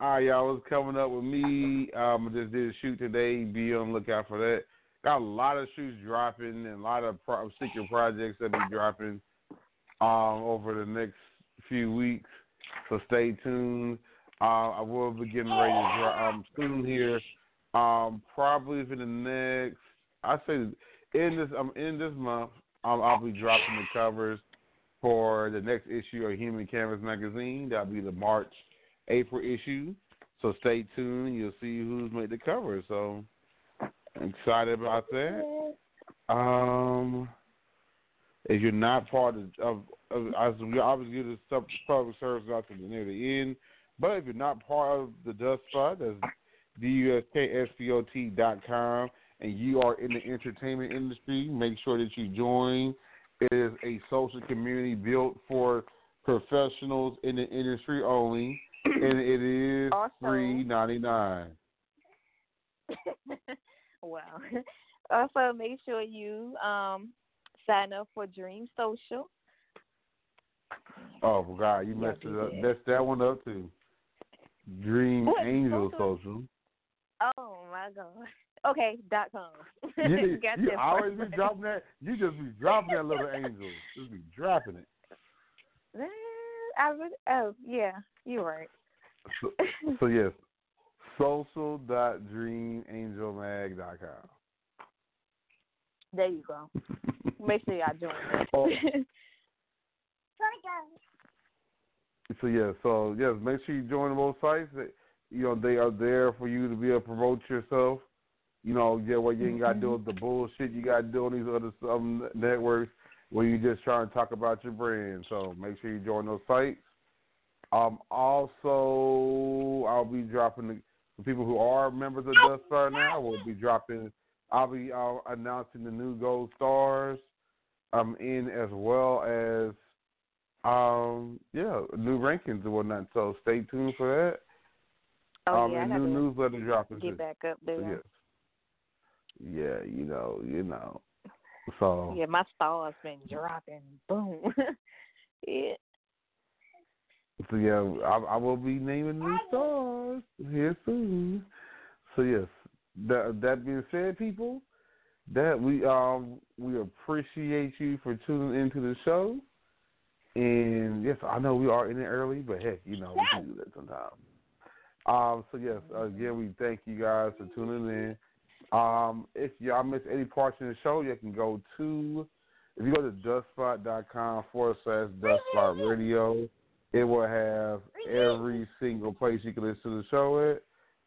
Speaker 2: All right, y'all. What's coming up with me? Um, I just did a shoot today. Be on the lookout for that. Got a lot of shoots dropping and a lot of pro- secret projects that be dropping um over the next few weeks. So stay tuned. Uh, I will be getting ready to drop um, soon here. Um, probably for the next, I say in this um in this month, um, I'll be dropping the covers for the next issue of Human Canvas magazine. That'll be the March April issue. So stay tuned. You'll see who's made the cover. So excited about that. Um, if you're not part of, of, of we obviously do the public service out to the near the end, but if you're not part of the Dusk Spot, that's D-U-S-K-S-P-O-T dot com, and you are in the entertainment industry, make sure that you join. It is a social community built for professionals in the industry only, and it is
Speaker 3: Also-
Speaker 2: free ninety nine.
Speaker 3: wow. Also, make sure you um sign up for Dream Social.
Speaker 2: Oh God, you messed it up. Messed that one up too. Dream? Angel?
Speaker 3: Social. Oh my God. Okay, dot com.
Speaker 2: You, you always be dropping that. You just be dropping that little angel. Just be dropping it.
Speaker 3: I would, oh yeah, you're right.
Speaker 2: So, so yes, social dot dreamangelmag.com.
Speaker 3: There you go. Make sure y'all join.
Speaker 2: Oh. So yeah, so yes, make sure you join both sites. That you know they are there for you to be able to promote yourself. You know, yeah, what you ain't got to do with the bullshit you got to do on these other um, networks where you just trying to talk about your brand. So make sure you join those sites. Um, also, I'll be dropping the, the people who are members of Dust Star now. Will be dropping. I'll be uh, announcing the new gold stars. Um, in as well as um, yeah, new rankings and whatnot. So stay tuned for that.
Speaker 3: Oh
Speaker 2: um,
Speaker 3: yeah,
Speaker 2: new newsletter dropping.
Speaker 3: get
Speaker 2: too.
Speaker 3: back up
Speaker 2: So,
Speaker 3: there.
Speaker 2: yes. Yeah, you know, you know. So
Speaker 3: Yeah, my stars been dropping. Boom. yeah.
Speaker 2: So yeah, I, I will be naming new stars here soon. So yes, that that being said, people, that we um we appreciate you for tuning into the show. And yes, I know we are in it early, but heck, you know we can do that sometimes. Um, so yes, again, we thank you guys for tuning in. Um, if y'all miss any parts of the show, you can go to if you go to duskspot.com forward slash dustspot radio, it will have every single place you can listen to the show at,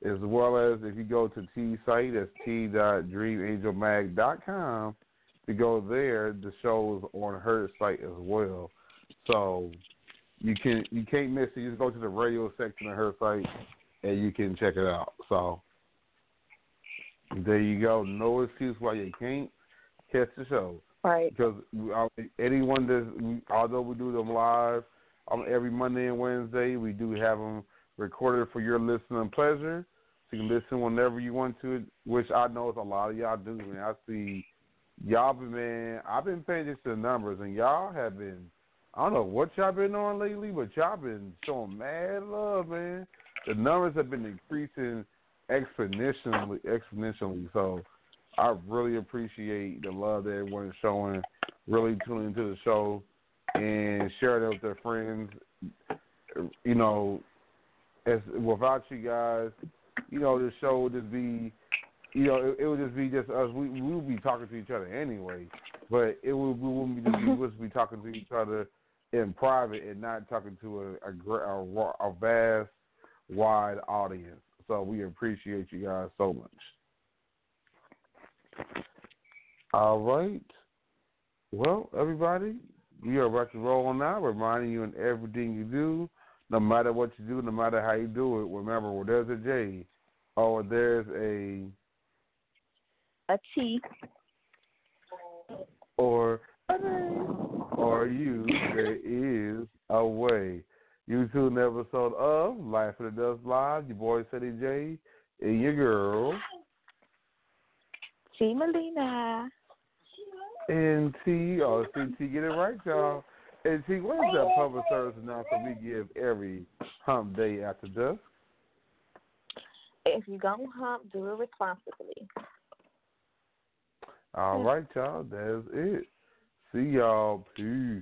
Speaker 2: as well as if you go to T site, that's t.dreamangelmag.com. If you go there, the show is on her site as well. So you can you can't miss it. You just go to the radio section of her site and you can check it out. So there you go. No excuse why you can't catch the show.
Speaker 3: Right.
Speaker 2: Because anyone that, although we do them live on every Monday and Wednesday, we do have them recorded for your listening pleasure. So you can listen whenever you want to, which I know is a lot of y'all do. Man, I see y'all been man. I've been paying attention to the numbers, and y'all have been. I don't know what y'all been on lately, but y'all been showing mad love, man. The numbers have been increasing exponentially, exponentially. So I really appreciate the love that everyone is showing. Really tuning into the show and sharing it with their friends. You know, as without you guys, you know, the show would just be, you know, it, it would just be just us. We we would be talking to each other anyway, but it would we wouldn't be just we would be talking to each other in private and not talking to a a, a, a vast, wide audience. So we appreciate you guys so much. All right. Well, everybody, we are about to roll on now, reminding you in everything you do, no matter what you do, no matter how you do it, remember, where there's a J or there's a
Speaker 3: A T.
Speaker 2: or are you? There is a way. You tune the episode of Life in the Dusk Live. Your boy Ceddy J and your girl.
Speaker 3: Tee Malinaaa.
Speaker 2: And T, oh, see, T, get it right, y'all. And T, what is that public service announcement we give every hump day after dusk?
Speaker 3: If you gonna hump, do it responsibly.
Speaker 2: All right, y'all. That's it. See y'all. Peace.